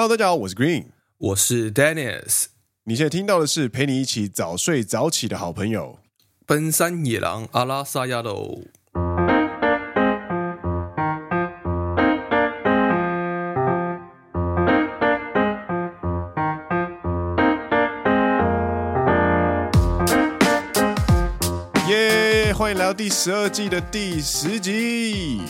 Hello，大家好，我是 Green，我是 Dennis。你现在听到的是陪你一起早睡早起的好朋友——奔山野狼阿拉萨亚喽。耶！欢迎来到第十二季的第十集。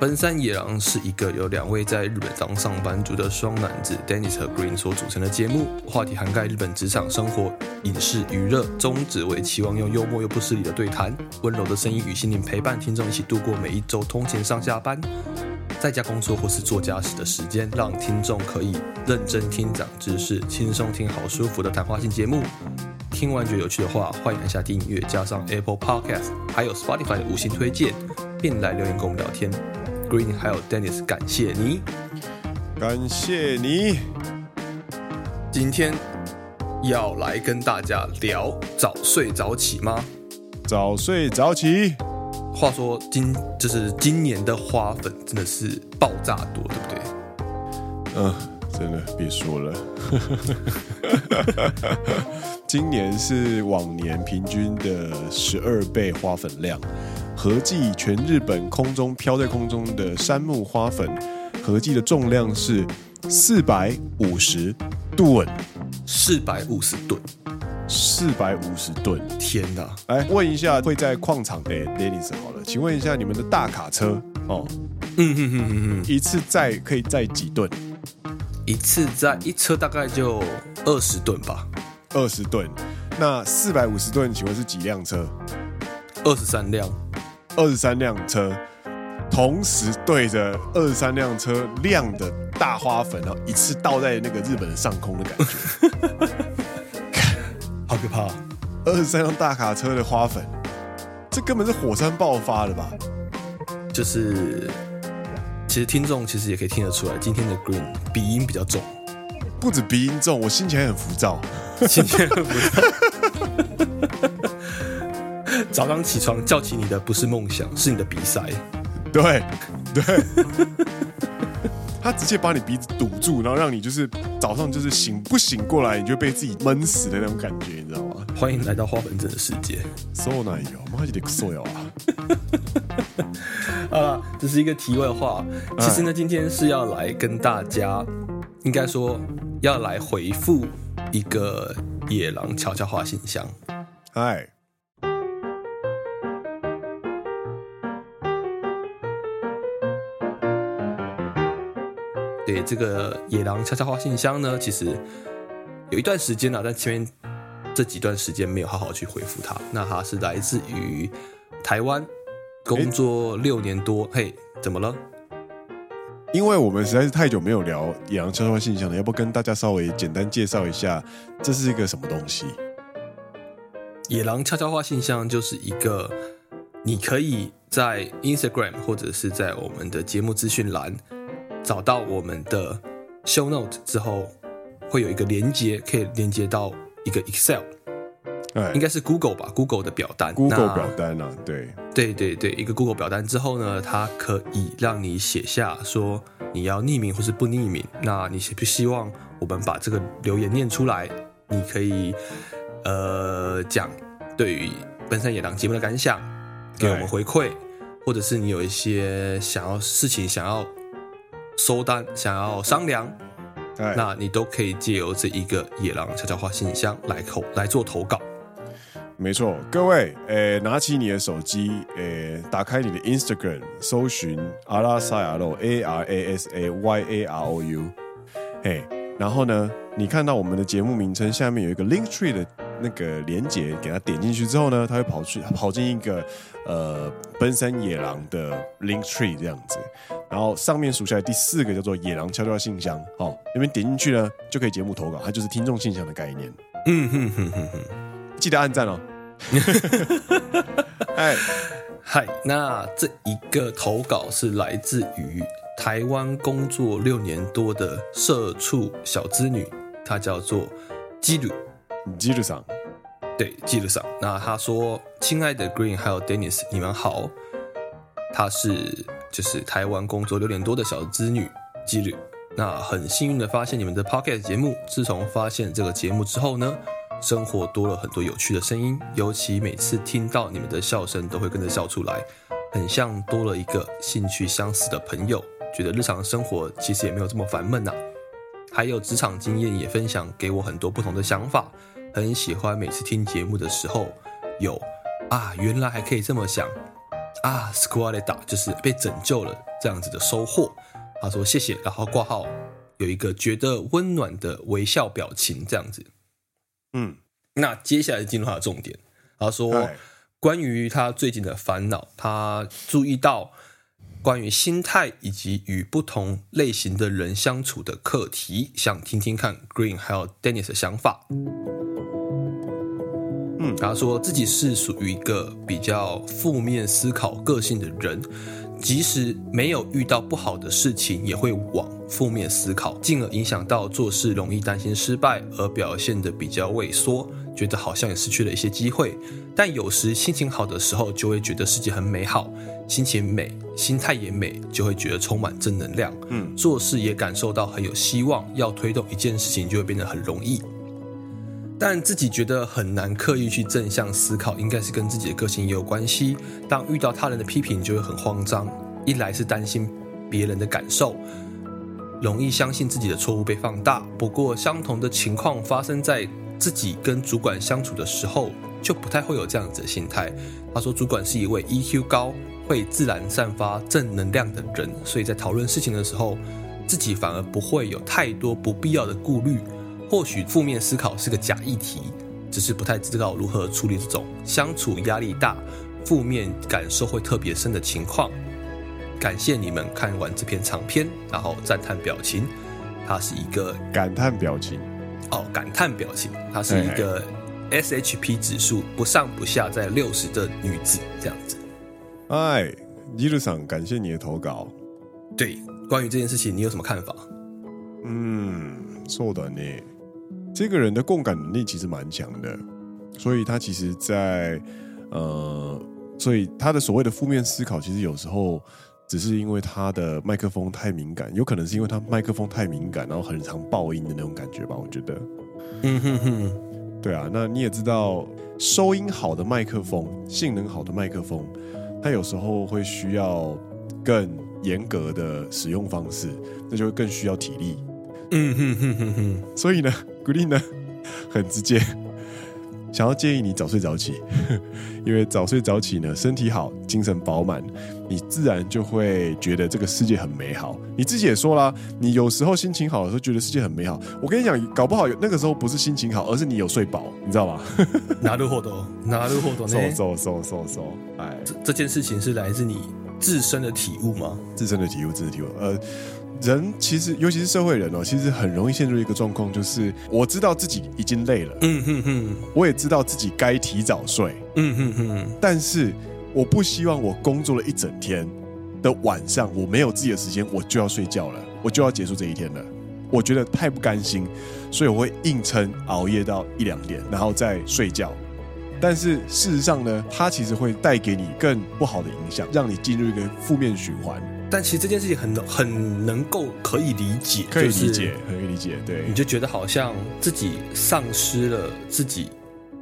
本山野郎是一个由两位在日本当上班族的双男子 Dennis 和 Green 所组成的节目，话题涵盖日本职场生活、影视娱乐，宗旨为期望用幽默又不失礼的对谈，温柔的声音与心灵陪伴听众一起度过每一周通勤上下班、在家工作或是做家事的时间，让听众可以认真听长知识，轻松听好舒服的谈话性节目。听完觉得有趣的话，欢迎按下订阅，加上 Apple Podcast，还有 Spotify 的五星推荐，并来留言跟我们聊天。Green 还有 Dennis，感谢你，感谢你。今天要来跟大家聊早睡早起吗？早睡早起。话说今就是今年的花粉真的是爆炸多，对不对？嗯，真的别说了。今年是往年平均的十二倍花粉量。合计全日本空中飘在空中的杉木花粉，合计的重量是四百五十吨，四百五十吨，四百五十吨！天哪！来问一下会在矿场的 Dennis 好了，请问一下你们的大卡车哦，嗯哼哼哼哼，一次载可以载几吨？一次载一车大概就二十吨吧，二十吨。那四百五十吨，请问是几辆车？二十三辆。二十三辆车同时对着二十三辆车亮的大花粉，然后一次倒在那个日本的上空的感觉，好可怕！二十三辆大卡车的花粉，这根本是火山爆发了吧？就是，其实听众其实也可以听得出来，今天的 Green 鼻音比较重，不止鼻音重，我心情还很浮躁，心情很浮躁。早上起床叫起你的不是梦想，是你的鼻塞。对，对，他直接把你鼻子堵住，然后让你就是早上就是醒不醒过来，你就被自己闷死的那种感觉，你知道吗？欢迎来到花粉症的世界。So 奶油，妈就得说哟啊！啊，这是一个题外话。其实呢，今天是要来跟大家，应该说要来回复一个野狼悄悄话信箱。嗨。对这个野狼悄悄话信箱呢，其实有一段时间了，啊，但前面这几段时间没有好好去回复他。那他是来自于台湾，工作六年多。嘿，欸，怎么了？因为我们实在是太久没有聊野狼悄悄话信箱了，要不跟大家稍微简单介绍一下，这是一个什么东西？野狼悄悄话信箱就是一个你可以在 Instagram 或者是在我们的节目资讯栏。找到我们的 show note 之后，会有一个连接，可以连接到一个 Excel，哎，应该是 Google 吧，Google 的表单，Google 表单啊，对，对对对，一个 Google 表单之后呢，它可以让你写下说你要匿名或是不匿名，那你希不希望我们把这个留言念出来？你可以呃讲对于奔山野狼节目的感想，给我们回馈，或者是你有一些想要事情想要。收单想要商量，那你都可以借由这一个野狼悄悄话信箱来投来做投稿。没错，各位，诶、欸，拿起你的手机，诶、欸，打开你的 Instagram，搜寻阿拉萨亚罗 A R A S A Y A R O U，嘿，然后呢，你看到我们的节目名称下面有一个 Link Tree 的那个连接，给它点进去之后呢，它会跑去跑进一个呃奔山野狼的 Link Tree 这样子。然后上面数下来第四个叫做野狼悄悄信箱，哦，那边点进去呢就可以节目投稿，它就是听众信箱的概念。嗯哼哼哼哼，记得按赞哦。嗨 嗨，那这一个投稿是来自于台湾工作六年多的社畜小资女，她叫做基鲁基鲁桑，对基鲁桑。那她说：“亲爱的 Green 还有 Dennis，你们好。”她是。就是台湾工作六年多的小资女基律，那很幸运的发现你们的 Pocket 节目，自从发现这个节目之后呢，生活多了很多有趣的声音，尤其每次听到你们的笑声，都会跟着笑出来，很像多了一个兴趣相似的朋友，觉得日常生活其实也没有这么烦闷呐。还有职场经验也分享给我很多不同的想法，很喜欢每次听节目的时候有啊，原来还可以这么想啊，Squad 的打就是被拯救了这样子的收获。他说谢谢，然后挂号，有一个觉得温暖的微笑表情，这样子。嗯，那接下来进入他的重点。他说，关于他最近的烦恼，他注意到关于心态以及与不同类型的人相处的课题，想听听看 Green 还有 Dennis 的想法。嗯，他说自己是属于一个比较负面思考个性的人。即使没有遇到不好的事情，也会往负面思考，进而影响到做事容易担心失败，而表现的比较畏缩，觉得好像也失去了一些机会。但有时心情好的时候，就会觉得世界很美好，心情美，心态也美，就会觉得充满正能量。嗯，做事也感受到很有希望，要推动一件事情就会变得很容易。但自己觉得很难刻意去正向思考，应该是跟自己的个性也有关系。当遇到他人的批评，就会很慌张。一来是担心别人的感受，容易相信自己的错误被放大。不过，相同的情况发生在自己跟主管相处的时候，就不太会有这样子的心态。他说，主管是一位 EQ 高、会自然散发正能量的人，所以在讨论事情的时候，自己反而不会有太多不必要的顾虑。或许负面思考是个假议题，只是不太知道如何处理这种相处压力大、负面感受会特别深的情况。感谢你们看完这篇长篇，然后赞叹表情，它是一个感叹表情哦，感叹表情，它是一个 SHP 指数不上不下在六十的女子这样子。哎，一路上感谢你的投稿。对，关于这件事情，你有什么看法？嗯，そうだね。 这个人的共感能力其实蛮强的，所以他其实在，在呃，所以他的所谓的负面思考，其实有时候只是因为他的麦克风太敏感，有可能是因为他麦克风太敏感，然后很常爆音的那种感觉吧。我觉得，嗯哼哼，对啊，那你也知道，收音好的麦克风，性能好的麦克风，它有时候会需要更严格的使用方式，那就会更需要体力。嗯哼哼哼哼，所以呢。鼓励呢，很直接，想要建议你早睡早起，因为早睡早起呢，身体好，精神饱满，你自然就会觉得这个世界很美好。你自己也说啦，你有时候心情好的时候，觉得世界很美好。我跟你讲，搞不好有那个时候不是心情好，而是你有睡饱，你知道吗？なるほど，なるほど呢？说说说说说，哎，这这件事情是来自你自身的体悟吗？自身的体悟，自身的体悟，呃。 人其实，尤其是社会人哦，其实很容易陷入一个状况，就是我知道自己已经累了，嗯哼哼，我也知道自己该提早睡，嗯哼哼，但是我不希望我工作了一整天的晚上，我没有自己的时间，我就要睡觉了，我就要结束这一天了，我觉得太不甘心，所以我会硬撑熬夜到一两点，然后再睡觉。但是事实上呢，它其实会带给你更不好的影响，让你进入一个负面循环。但其实这件事情很很能够可以理解，可以理解，可以理解。对，你就觉得好像自己丧失了自己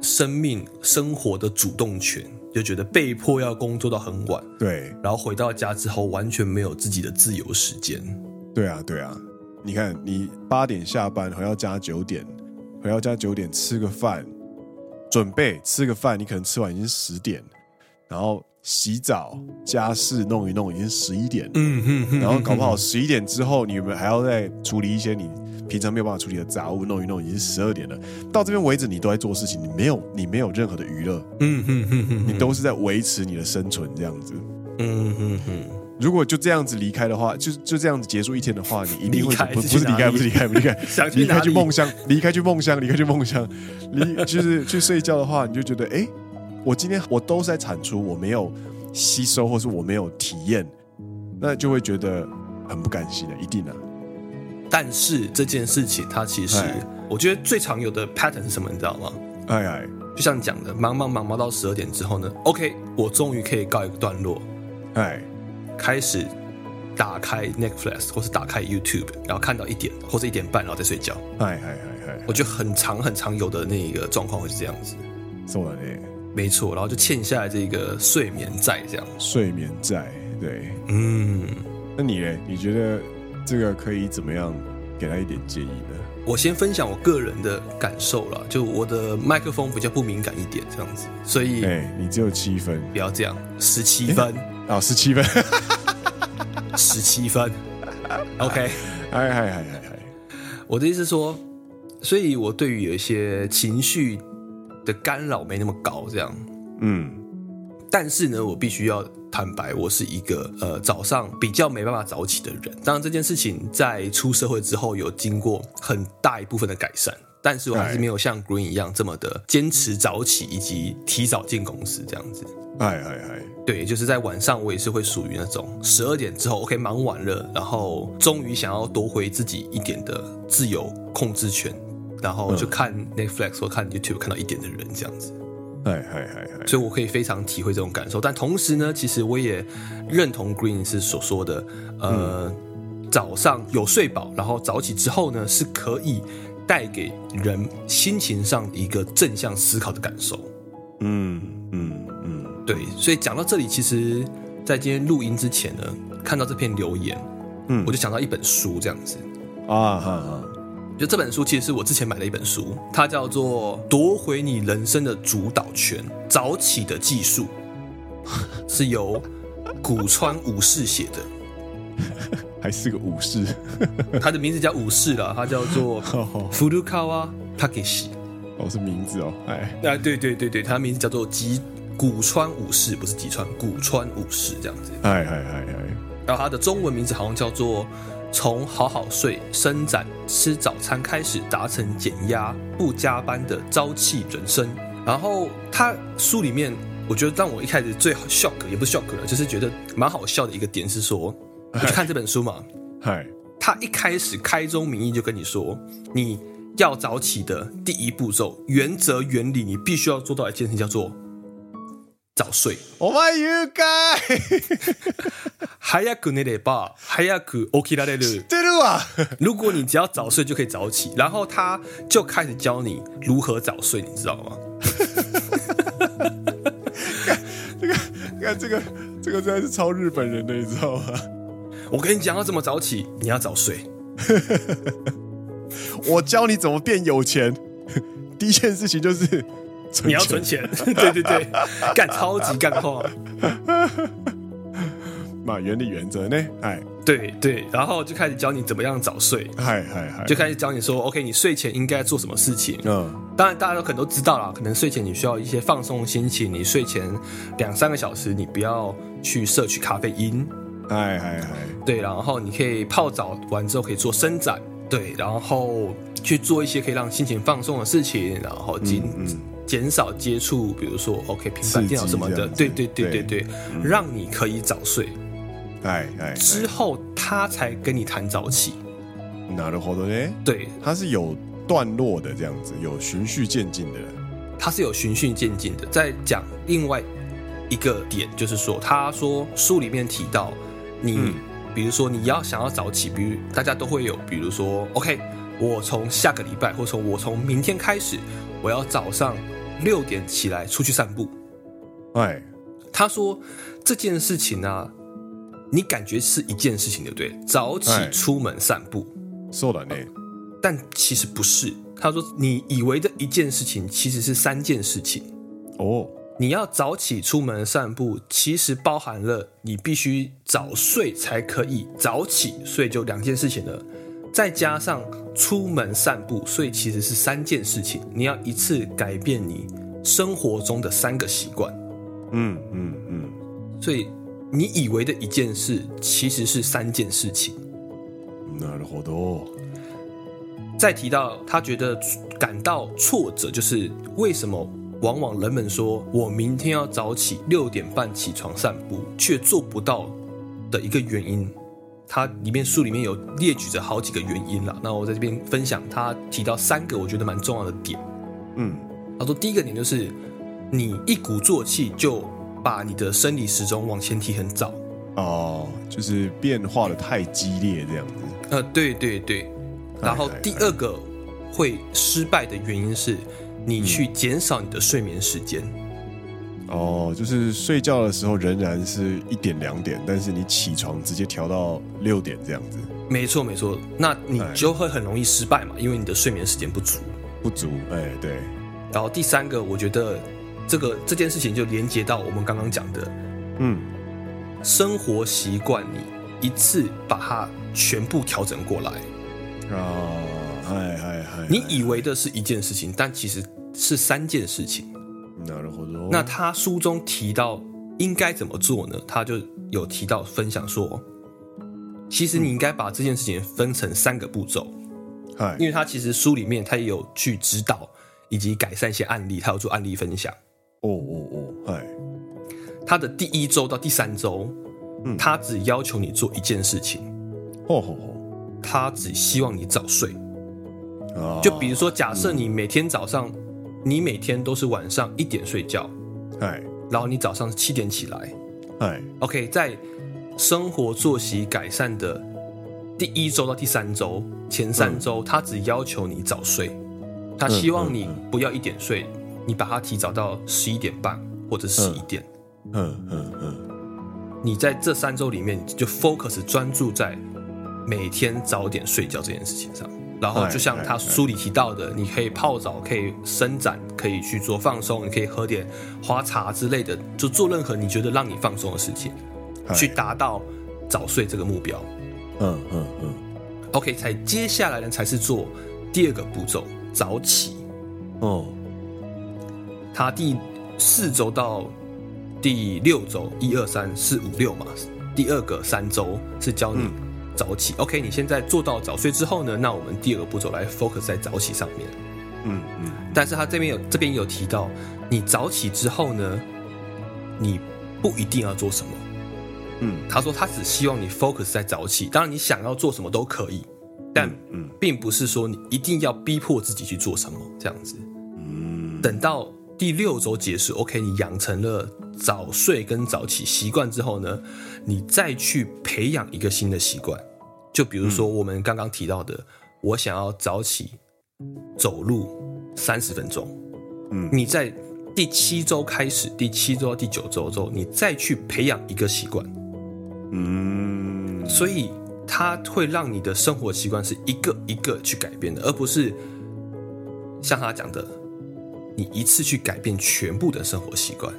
生命生活的主动权，就觉得被迫要工作到很晚。对，然后回到家之后完全没有自己的自由时间。对啊，对啊。你看，你八点下班回到家九点，回到家九点吃个饭，准备吃个饭，你可能吃完已经十点，然后。洗澡、家事弄一弄，已经十一点。嗯哼哼。然后搞不好十一点之后，你们还要再处理一些你平常没有办法处理的杂物，弄一弄，已经十二点了。到这边为止，你都在做事情，你没有，你没有任何的娱乐。嗯哼哼哼。你都是在维持你的生存这样子。嗯哼哼。如果就这样子离开的话，就就这样子结束一天的话，你一定会不不是离开，不是离开，不是离开，离开去梦乡，离开去梦乡，离开去梦乡，离就是去睡觉的话，你就觉得哎。诶我今天我都是在产出，我没有吸收，或是我没有体验，那就会觉得很不甘心的，一定的。但是这件事情，它其实我觉得最常有的 pattern 是什么？你知道吗？哎哎，就像你讲的，忙忙忙忙到十二点之后呢，OK，我终于可以告一个段落，哎，开始 打开 Netflix 或是打开 YouTube，然后看到一点或者一点半，然后再睡觉。嗨嗨嗨嗨，我觉得很长很长有的那个状况会是这样子。そうだね。 没错，然后就欠下来这个睡眠债，这样。睡眠债，对，嗯。那你呢？你觉得这个可以怎么样给他一点建议呢？我先分享我个人的感受了，就我的麦克风比较不敏感一点，这样子，所以，哎、欸，你只有七分，不要这样，十七分，啊，十七分，十七分，OK，嗨嗨嗨嗨嗨，我的意思是说，所以我对于有一些情绪的干扰没那么高，这样，嗯，但是呢，我必须要坦白，我是一个呃早上比较没办法早起的人。当然，这件事情在出社会之后有经过很大一部分的改善，但是我还是没有像 Green 一样这么的坚持早起以及提早进公司这样子。哎哎哎，对，就是在晚上我也是会属于那种十二点之后，OK 忙完了，然后终于想要夺回自己一点的自由控制权。然后就看 Netflix 或看 YouTube 看到一点的人这样子，哎哎哎哎，所以我可以非常体会这种感受。但同时呢，其实我也认同 Green 是所说的，呃，嗯、早上有睡饱，然后早起之后呢，是可以带给人心情上一个正向思考的感受。嗯嗯嗯，对。所以讲到这里，其实，在今天录音之前呢，看到这篇留言，嗯，我就想到一本书这样子啊哈哈。就这本书其实是我之前买的一本书，它叫做《夺回你人生的主导权：早起的技术》，是由古川武士写的，还是个武士，他的名字叫武士啦，他叫做福鲁卡瓦塔克西，哦，是名字哦，哎，啊，对对对对，他的名字叫做吉古川武士，不是吉川，古川武士这样子，哎哎哎哎，然后他的中文名字好像叫做。从好好睡、伸展、吃早餐开始，达成减压、不加班的朝气人生。然后他书里面，我觉得让我一开始最 shock 也不是 shock 了，就是觉得蛮好笑的一个点是说，你去看这本书嘛，嗨，他一开始开宗明义就跟你说，你要早起的第一步骤、原则、原理，你必须要做到一件事，叫做早睡。Oh my God！早く寝れば早く起きられる。对了啊！如果你只要早睡就可以早起，然后他就开始教你如何早睡，你知道吗？这个，看这个，这个真的是超日本人的，你知道吗？我跟你讲要怎么早起，你要早睡。我教你怎么变有钱，第一件事情就是 你要存钱。对 对对，干超级干话。马，原理原则呢？哎，对对，然后就开始教你怎么样早睡，嗨嗨嗨，就开始教你说，OK，你睡前应该做什么事情？嗯，当然大家都可能都知道了，可能睡前你需要一些放松心情，你睡前两三个小时你不要去摄取咖啡因，嗨嗨嗨，对，然后你可以泡澡完之后可以做伸展，对，然后去做一些可以让心情放松的事情，然后减减少接触，比如说 OK 平板电脑什么的，对对对对对，让你可以早睡。哎哎，之后他才跟你谈早起，なるほど呢？对，他是有段落的这样子，有循序渐进的。他是有循序渐进的，在讲另外一个点，就是说，他说书里面提到，你、嗯、比如说你要想要早起，比如大家都会有，比如说，OK，我从下个礼拜，或者从我从明天开始，我要早上 六点起来出去散步。哎，他说这件事情呢、啊。你感觉是一件事情，对不对？早起出门散步，说的呢，但其实不是。他说，你以为的一件事情，其实是三件事情。哦，你要早起出门散步，其实包含了你必须早睡才可以早起，所以就两件事情了。再加上出门散步，所以其实是三件事情。你要一次改变你生活中的三个习惯。嗯嗯嗯，所以。你以为的一件事，其实是三件事情。なるほど。再提到他觉得感到挫折，就是为什么往往人们说我明天要早起六点半起床散步，却做不到的一个原因。 他里面书里面有列举着好几个原因啦。那我在这边分享，他提到三个我觉得蛮重要的点。嗯，他说第一个点就是你一鼓作气就。把你的生理时钟往前提很早，哦，就是变化的太激烈这样子。呃，对对对。然后第二个会失败的原因是，你去减少你的睡眠时间。哦，就是睡觉的时候仍然是一点两点，但是你起床直接调到六点这样子。没错没错，那你就会很容易失败嘛，因为你的睡眠时间不足。不足，哎，对。然后第三个，我觉得这个这件事情就连接到我们刚刚讲的，嗯，生活习惯，你一次把它全部调整过来。哦，嗨嗨嗨！你以为的是一件事情，但其实是三件事情。那然后那他书中提到应该怎么做呢？他就有提到分享说，其实你应该把这件事情分成三个步骤。嗨，因为他其实书里面他也有去指导以及改善一些案例，他有做案例分享。哦哦哦，嗨，他的第一周到第三周，嗯，他只要求你做一件事情。哦哦哦。他只希望你早睡，就比如说，假设你每天早上，你每天都是晚上一点睡觉，哎，然后你早上七点起来，哎，OK，在生活作息改善的第一周到第三周，前三周，他只要求你早睡，他希望你不要一点睡，你把它提早到十一点半或者十一点，嗯嗯嗯，你在这三周里面就 focus 专注在。每天早点睡觉这件事情上，然后就像他书里提到的，你可以泡澡，可以伸展，可以去做放松，你可以喝点花茶之类的，就做任何你觉得让你放松的事情，去达到早睡这个目标。嗯嗯嗯。OK，才接下来呢才是做第二个步骤，早起。哦。他第四周到第六周，一二三四五六嘛，第二个三周是教你。早起，OK，你现在做到早睡之后呢？那我们第二个步骤来 focus 在早起上面。嗯嗯。但是他这边有这边有提到，你早起之后呢，你不一定要做什么。嗯，他说他只希望你 focus 在早起，当然你想要做什么都可以，但嗯，并不是说你一定要逼迫自己去做什么这样子。嗯，等到第六周结束，OK，你养成了早睡跟早起习惯之后呢，你再去培养一个新的习惯。就比如说我们刚刚提到的，嗯、我想要早起走路三十分钟。嗯，你在第七周开始，第七周到第九周之后，你再去培养一个习惯。嗯，所以它会让你的生活习惯是一个一个去改变的，而不是像他讲的，你一次去改变全部的生活习惯。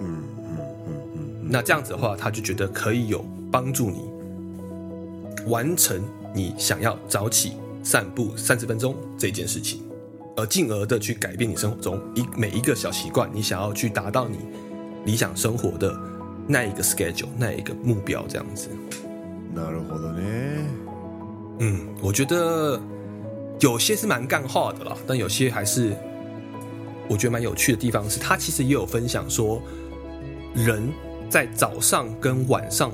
嗯嗯嗯嗯，那这样子的话，他就觉得可以有帮助你。完成你想要早起散步三十分钟这件事情，而进而的去改变你生活中一每一个小习惯，你想要去达到你理想生活的那一个 schedule，那一个目标，这样子。なるほど呢。嗯，我觉得有些是蛮干话的啦，但有些还是我觉得蛮有趣的地方是，他其实也有分享说，人在早上跟晚上。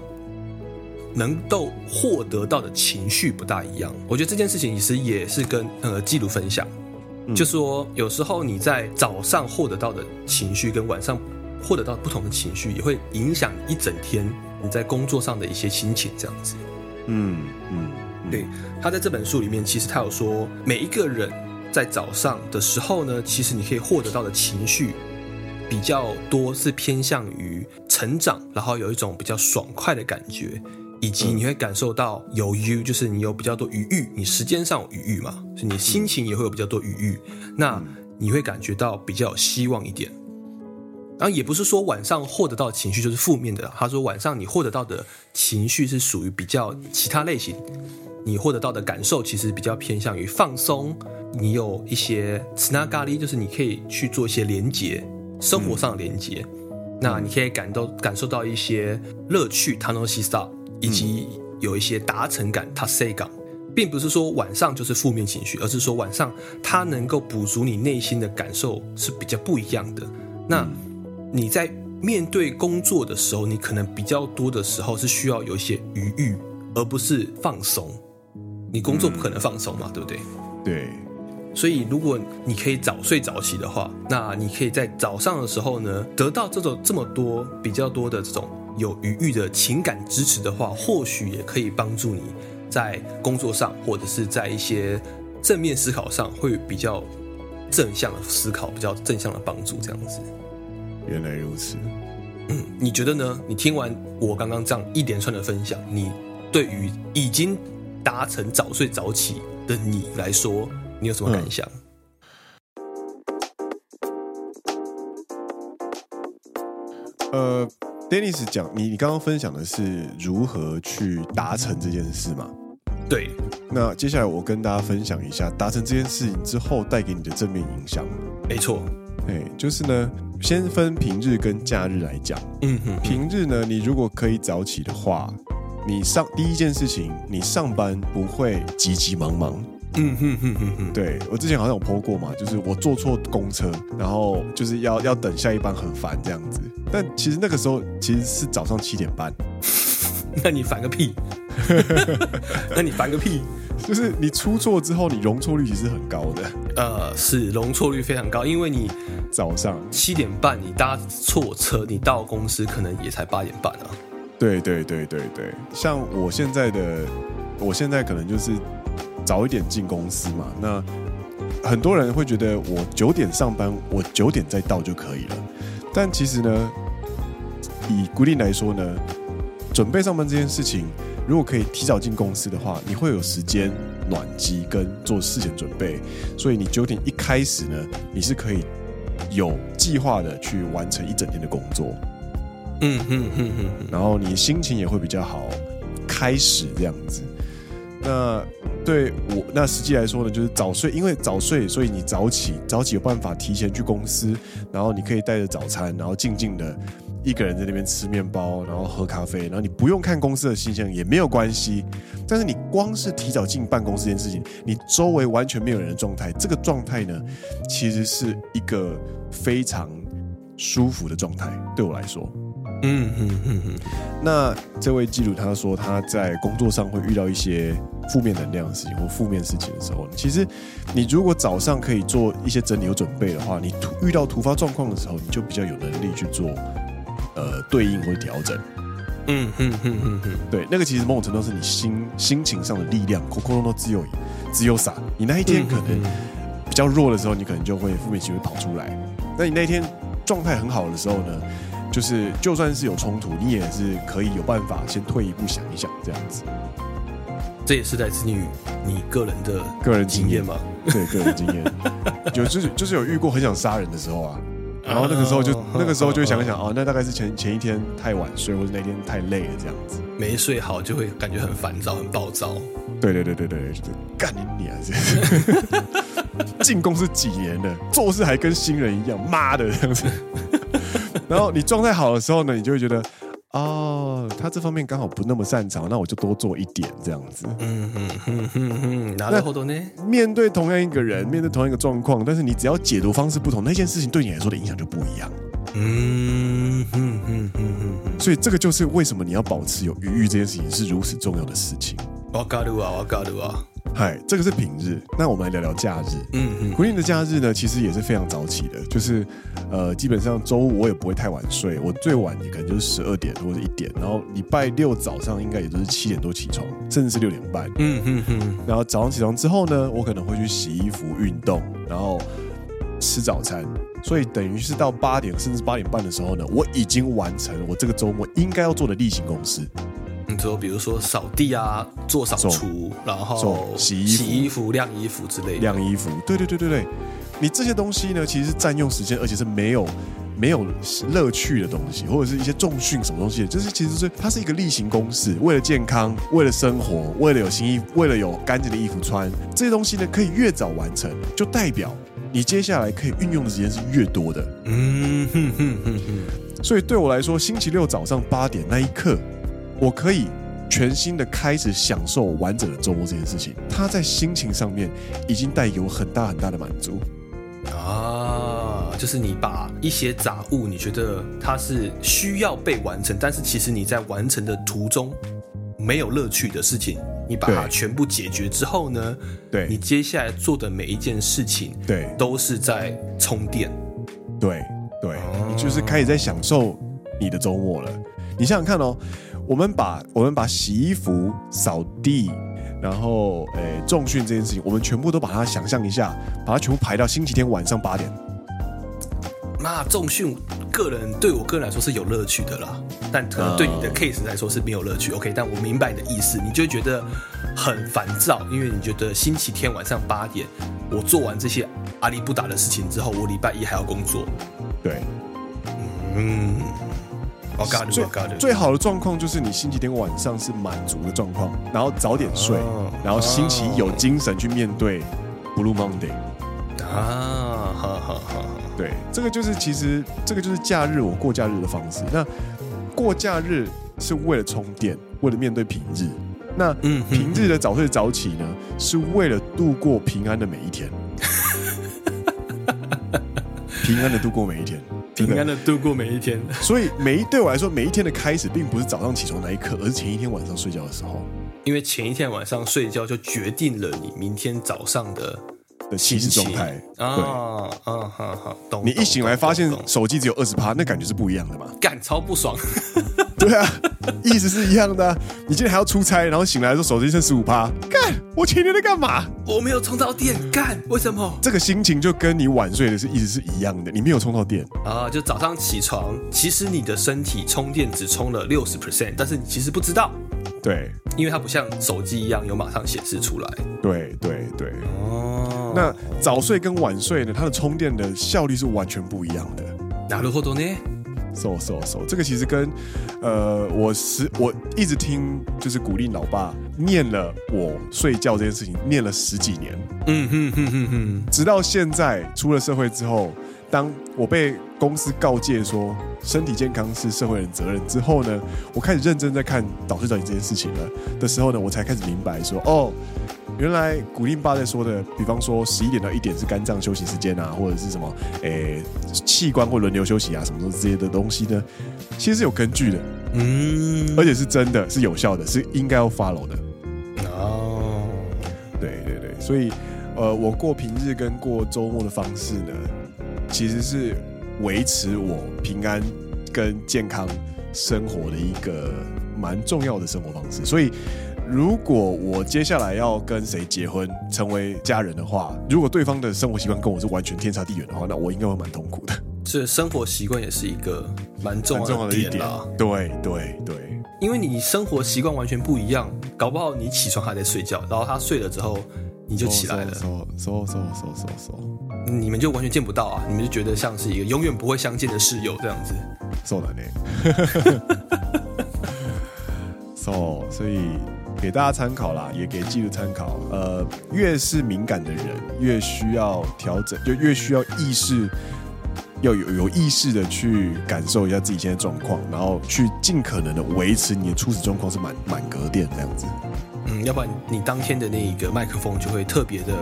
能够获得到的情绪不大一样，我觉得这件事情其实也是跟呃记录分享，嗯、就是说有时候你在早上获得到的情绪跟晚上获得到不同的情绪，也会影响一整天你在工作上的一些心情这样子。嗯嗯，嗯对，他在这本书里面其实他有说，每一个人在早上的时候呢，其实你可以获得到的情绪比较多是偏向于成长，然后有一种比较爽快的感觉。以及你会感受到有余，就是你有比较多余裕，你时间上有余裕嘛，所以你心情也会有比较多余裕。那你会感觉到比较有希望一点。然后也不是说晚上获得到的情绪就是负面的，他说晚上你获得到的情绪是属于比较其他类型，你获得到的感受其实比较偏向于放松，你有一些つながり，就是你可以去做一些连接，生活上的连接。那你可以感到感受到一些乐趣，楽しさ。 以及有一些达成感，达成感，并不是说晚上就是负面情绪，而是说晚上它能够补足你内心的感受是比较不一样的。那你在面对工作的时候，你可能比较多的时候是需要有一些余裕，而不是放松。你工作不可能放松嘛，对不对？对。所以如果你可以早睡早起的话，那你可以在早上的时候呢，得到这种这么多比较多的这种。有余裕的情感支持的话，或许也可以帮助你在工作上，或者是在一些正面思考上，会比较正向的思考，比较正向的帮助。这样子，原来如此。嗯，你觉得呢？你听完我刚刚这样一连串的分享，你对于已经达成早睡早起的你来说，你有什么感想？嗯、呃，Dennis 讲，你你刚刚分享的是如何去达成这件事吗？对。那接下来我跟大家分享一下达成这件事情之后带给你的正面影响。没错。哎，就是呢，先分平日跟假日来讲。嗯哼，平日呢，你如果可以早起的话，你上第一件事情，你上班不会急急忙忙。嗯哼哼哼哼。对，我之前好像有 po 过嘛，就是我坐错公车，然后就是要要等下一班很烦这样子。但其实那个时候其实是早上七点半。那你烦个屁！那你烦个屁！就是你出错之后，你容错率其实很高的。呃，是容错率非常高，因为你早上七点半你搭错车，你到公司可能也才八点半啊。对对对对对，像我现在的，我现在可能就是早一点进公司嘛。那很多人会觉得我九点上班，我九点再到就可以了。但其实呢，以规定来说呢，准备上班这件事情。如果可以提早进公司的话，你会有时间暖机跟做事前准备，所以你九点一开始呢，你是可以有计划的去完成一整天的工作。嗯嗯嗯嗯，然后你心情也会比较好，开始这样子。那对我，那实际来说呢，就是早睡，因为早睡，所以你早起，早起有办法提前去公司，然后你可以带着早餐，然后静静的。一个人在那边吃面包，然后喝咖啡，然后你不用看公司的信息也没有关系。但是你光是提早进办公室这件事情，你周围完全没有人的状态，这个状态呢，其实是一个非常舒服的状态。对我来说，嗯嗯嗯嗯。那这位记录他说他在工作上会遇到一些负面能量的事情或负面事情的时候，其实你如果早上可以做一些整理和准备的话，你突遇到突发状况的时候，你就比较有能力去做。呃，对应或者调整，嗯嗯嗯嗯嗯，对，那个其实某种程度是你心心情上的力量，空空都只有只有啥，你那一天可能比较弱的时候，你可能就会负面情绪跑出来。那你那一天状态很好的时候呢，就是就算是有冲突，你也是可以有办法先退一步想一想，这样子。这也是来自于你个人的个人经验吗？对，个人经验，有就是就是有遇过很想杀人的时候啊。然后那个时候就、uh, 那个时候就想一想哦，那大概是前前一天太晚睡，或者那天太累了这样子，没睡好就会感觉很烦躁、很暴躁。对对对对对，就是干你啊！这样进公司几年了，做事还跟新人一样，妈的这样子。然后你状态好的时候呢，你就会觉得。哦，他这方面刚好不那么擅长，那我就多做一点这样子。嗯哼哼哼哼，然后呢？面对同样一个人，面对同样一个状况，但是你只要解读方式不同，那件事情对你来说的影响就不一样。嗯哼哼哼哼，所以这个就是为什么你要保持有余裕这件事情是如此重要的事情。我嘎鲁啊，我嘎鲁啊。嗨，这个是平日，那我们来聊聊假日。嗯嗯，规定的假日呢，其实也是非常早起的，就是呃，基本上周五我也不会太晚睡，我最晚也可能就是十二点或者一点，然后礼拜六早上应该也都是七点多起床，甚至是六点半。嗯嗯嗯，然后早上起床之后呢，我可能会去洗衣服、运动，然后吃早餐，所以等于是到八点甚至八点半的时候呢，我已经完成了我这个周末应该要做的例行公事。你说，比如说扫地啊，做扫除，然后洗衣服、洗衣服、晾衣服之类的。晾衣服，对对对对对。你这些东西呢，其实是占用时间，而且是没有没有乐趣的东西，或者是一些重训什么东西，就是其实是它是一个例行公事，为了健康，为了生活，为了有新衣服，为了有干净的衣服穿，这些东西呢，可以越早完成，就代表你接下来可以运用的时间是越多的。嗯哼哼哼哼。所以对我来说，星期六早上八点那一刻。我可以全新的开始享受完整的周末这件事情，它在心情上面已经带给我很大很大的满足啊！就是你把一些杂物，你觉得它是需要被完成，但是其实你在完成的途中没有乐趣的事情，你把它全部解决之后呢？对，你接下来做的每一件事情，对，都是在充电。对对，你就是开始在享受你的周末了。你想想看哦，我们把我们把洗衣服、扫地，然后诶重训这件事情，我们全部都把它想象一下，把它全部排到星期天晚上八点。那重训，个人对我个人来说是有乐趣的啦，但可能对你的 case 来说是没有乐趣。OK，但我明白你的意思，你就会觉得很烦躁，因为你觉得星期天晚上八点，我做完这些阿里不达的事情之后，我礼拜一还要工作。对，嗯，我最好的状况就是你星期天晚上是满足的状况，然后早点睡，哦、然后星期一有精神去面对 Blue Monday。啊，好好好，对，这个就是其实这个就是假日我过假日的方式。那过假日是为了充电，为了面对平日。那平日的早睡早起呢，是为了度过平安的每一天。平安的度过每一天，平安的度过每一天。所以每一对我来说，每一天的开始并不是早上起床那一刻，而是前一天晚上睡觉的时候。因为前一天晚上睡觉就决定了你明天早上的的心情状态。啊啊，好好懂。你一醒来发现手机只有二十趴，那感觉是不一样的嘛？干，超不爽。对啊，意思是一样的啊。你今天还要出差，然后醒来的时候手机剩十五趴，干，我前天在干嘛？我没有充到电，干，为什么？这个心情就跟你晚睡的是意思是一样的，你没有充到电啊。就早上起床，其实你的身体充电只充了六十 percent，但是你其实不知道。对，因为它不像手机一样有马上显示出来。对对对。哦。那早睡跟晚睡呢？它的充电的效率是完全不一样的。なるほどね。 So so so，这个其实跟，呃，我是我一直听，就是鼓励老爸念了我睡觉这件事情，念了十几年，嗯哼哼哼哼，直到现在出了社会之后，当我被公司告诫说身体健康是社会人责任之后呢，我开始认真在看早睡早起这件事情了的时候呢，我才开始明白说，哦。原来古令爸在说的，比方说十一点到一点是肝脏休息时间啊，或者是什么，诶，器官会轮流休息啊，什么这些的东西呢，其实是有根据的，嗯，而且是真的是有效的，是应该要 follow 的。哦，对对对，所以，呃，我过平日跟过周末的方式呢，其实是维持我平安跟健康生活的一个蛮重要的生活方式，所以。如果我接下来要跟谁结婚，成为家人的话，如果对方的生活习惯跟我是完全天差地远的话，那我应该会蛮痛苦的。这生活习惯也是一个蛮重要的一点啦。对对对，因为你生活习惯完全不一样，搞不好你起床还在睡觉，然后他睡了之后你就起来了，说说说说说说，你们就完全见不到啊！你们就觉得像是一个永远不会相见的室友这样子。そうだね。so 所以。 给大家参考啦，也给记录参考。呃，越是敏感的人，越需要调整，就越需要意识，要有有意识的去感受一下自己现在状况，然后去尽可能的维持你的初始状况是满满格电这样子。嗯，要不然你当天的那一个麦克风就会特别的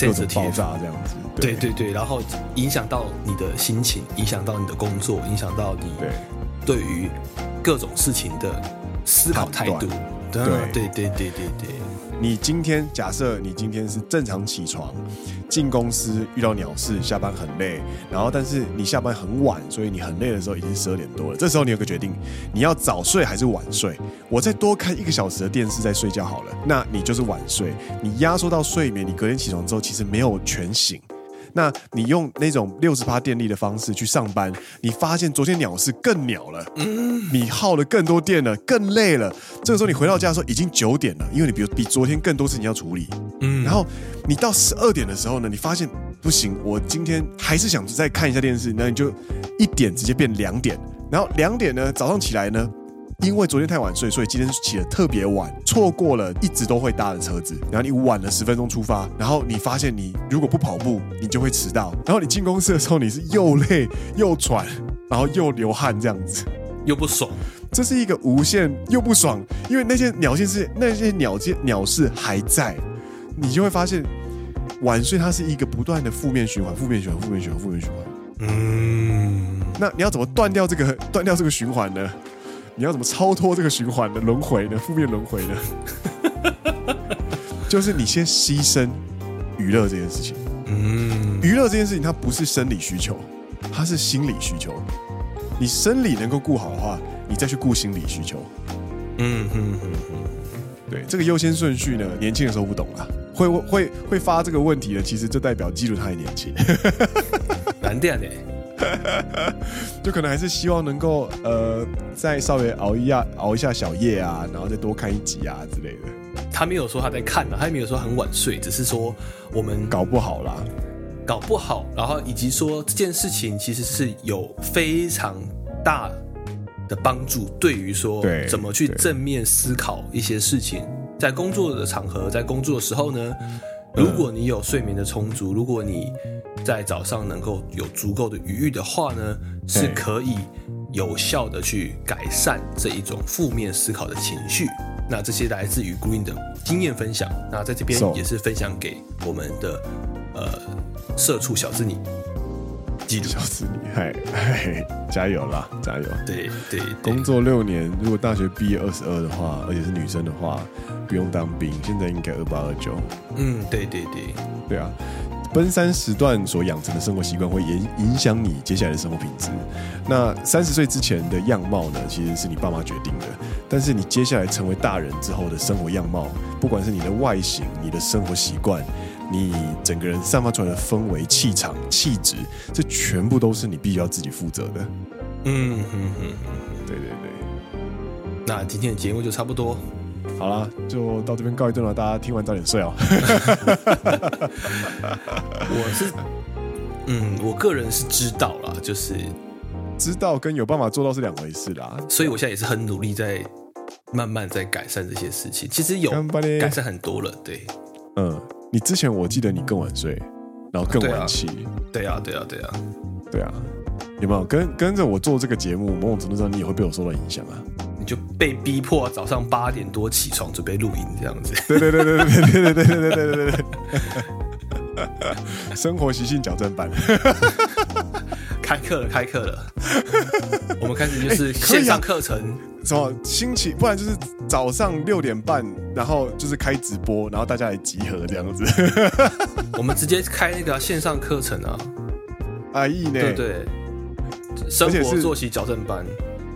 各种爆炸这样子。对对对，然后影响到你的心情，影响到你的工作，影响到你对于各种事情的思考态度。对对对对对对，你今天假设你今天是正常起床，进公司遇到鸟事，下班很累，然后但是你下班很晚，所以你很累的时候已经十二点多了。这时候你有个决定，你要早睡还是晚睡？我再多看一个小时的电视再睡觉好了，那你就是晚睡。你压缩到睡眠，你隔天起床之后其实没有全醒。那你用那种六十趴电力的方式去上班，你发现昨天鸟事更鸟了，你耗了更多电了，更累了。这个时候你回到家的时候已经九点了，因为你比如比昨天更多事情要处理。嗯，然后你到十二点的时候呢，你发现不行，我今天还是想再看一下电视，那你就一点直接变两点，然后两点呢早上起来呢。因为昨天太晚睡，所以今天起得特别晚，错过了一直都会搭的车子。然后你晚了十分钟出发，然后你发现你如果不跑步，你就会迟到。然后你进公司的时候，你是又累又喘，然后又流汗，这样子又不爽。这是一个无限又不爽，因为那些鸟事是那些鸟件鸟事还在，你就会发现晚睡它是一个不断的负面循环，负面循环，负面循环，负面循环。嗯，那你要怎么断掉这个断掉这个循环呢？你要怎么超脱这个循环的轮回呢？负面轮回呢？就是你先牺牲娱乐这件事情。嗯，娱乐这件事情它不是生理需求，它是心理需求。你生理能够顾好的话，你再去顾心理需求。嗯哼哼哼，对，这个优先顺序呢，年轻的时候不懂啊，会会会发这个问题呢，其实就代表记住他还年轻。难点呢，就可能还是希望能够呃，再稍微熬一下熬一下小夜啊，然后再多看一集啊之类的。他没有说他在看呢，他也没有说很晚睡，只是说我们搞不好啦，搞不好，然后以及说这件事情其实是有非常大的帮助，对于说怎么去正面思考一些事情，在工作的场合，在工作的时候呢，如果你有睡眠的充足，如果你在早上能够有足够的余裕的话呢，是可以有效的去改善这一种负面思考的情绪。那这些来自于 Green 的经验分享，那在这边也是分享给我们的呃社畜小子你，记住小子你，嗨嗨，加油啦，加油！对对，对，工作六年，如果大学毕业二十二的话，而且是女生的话，不用当兵，现在应该二八二九。嗯，对对对，对啊。奔三时段所养成的生活习惯会影影响你接下来的生活品质。那三十岁之前的样貌呢，其实是你爸妈决定的。但是你接下来成为大人之后的生活样貌，不管是你的外形、你的生活习惯、你整个人散发出来的氛围、气场、气质，这全部都是你必须要自己负责的。嗯哼哼哼，对对对。那今天的节目就差不多。好了，就到这边告一段落，大家听完早点睡哦。我是，嗯，我个人是知道啦，就是知道跟有办法做到是两回事啦。所以我现在也是很努力，在慢慢在改善这些事情。其实有改善很多了，对。嗯，你之前我记得你更晚睡，然后更晚起。对啊，对啊，对啊，对啊。有没有跟跟着我做这个节目？某种程度上，你也会被我受到影响啊。你就被逼迫早上八点多起床准备录音这样子。对对对对对对对对对对对对对。生活习性矫正班，开课了，开课了。我们开始就是线上课程，什么星期，不然就是早上六点半，然后就是开直播，然后大家来集合这样子。我们直接开那个线上课程啊，啊，意呢？对对。生活作息矫正班，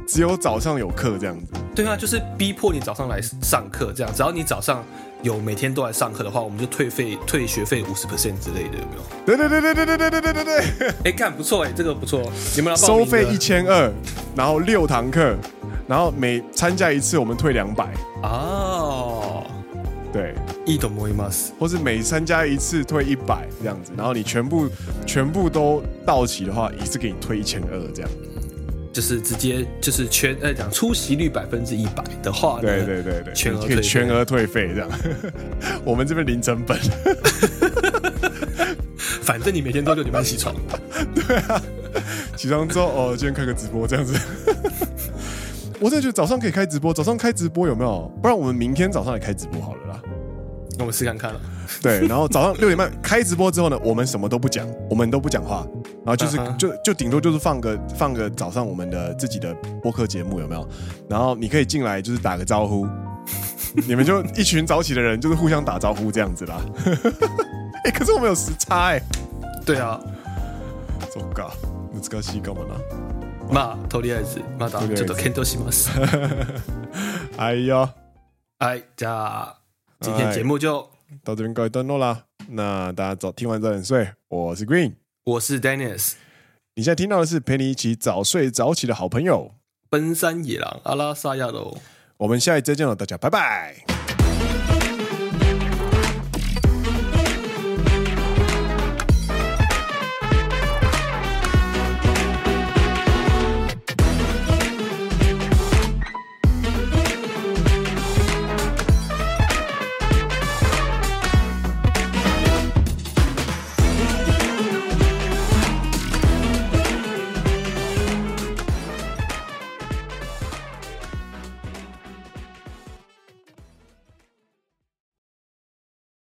只有早上有课这样子。对啊，就是逼迫你早上来上课这样。只要你早上有每天都来上课的话，我们就退费、退学费五十 percent 之类的，有没有？对对对对对对对对对对对。哎，看不错哎，这个不错。有没有收费一千二，然后六堂课，然后每参加一次我们退两百。哦，对，いいと思います。或是每参加一次退一百这样子，然后你全部全部都到齐的话，一次给你退一千二这样。 就是直接就是全呃讲出席率百分之一百的话，对对对对，全额可以全额退费这样。我们这边零成本，反正你每天都六点半起床，对啊，起床之后哦，今天开个直播这样子。我真的觉得早上可以开直播，早上开直播有没有？不然我们明天早上也开直播好了啦。那我们试看看了。对，然后早上六点半开直播之后呢，我们什么都不讲，我们都不讲话，然后就是、uh huh. 就就顶多就是放个放个早上我们的自己的播客节目有没有？然后你可以进来就是打个招呼，你们就一群早起的人就是互相打招呼这样子啦。哎、欸，可是我们有时差哎、欸。对啊。そっか、难しいかもな。まあとりあえずまだちょっと検讨します。哎呀，哎，じゃあ今天节目就。 到这边告一段落啦，那大家早听完早点睡。我是 Green，我是 Dennis，你现在听到的是陪你一起早睡早起的好朋友——奔山野狼阿拉萨亚罗。我们下一集再见了，大家拜拜。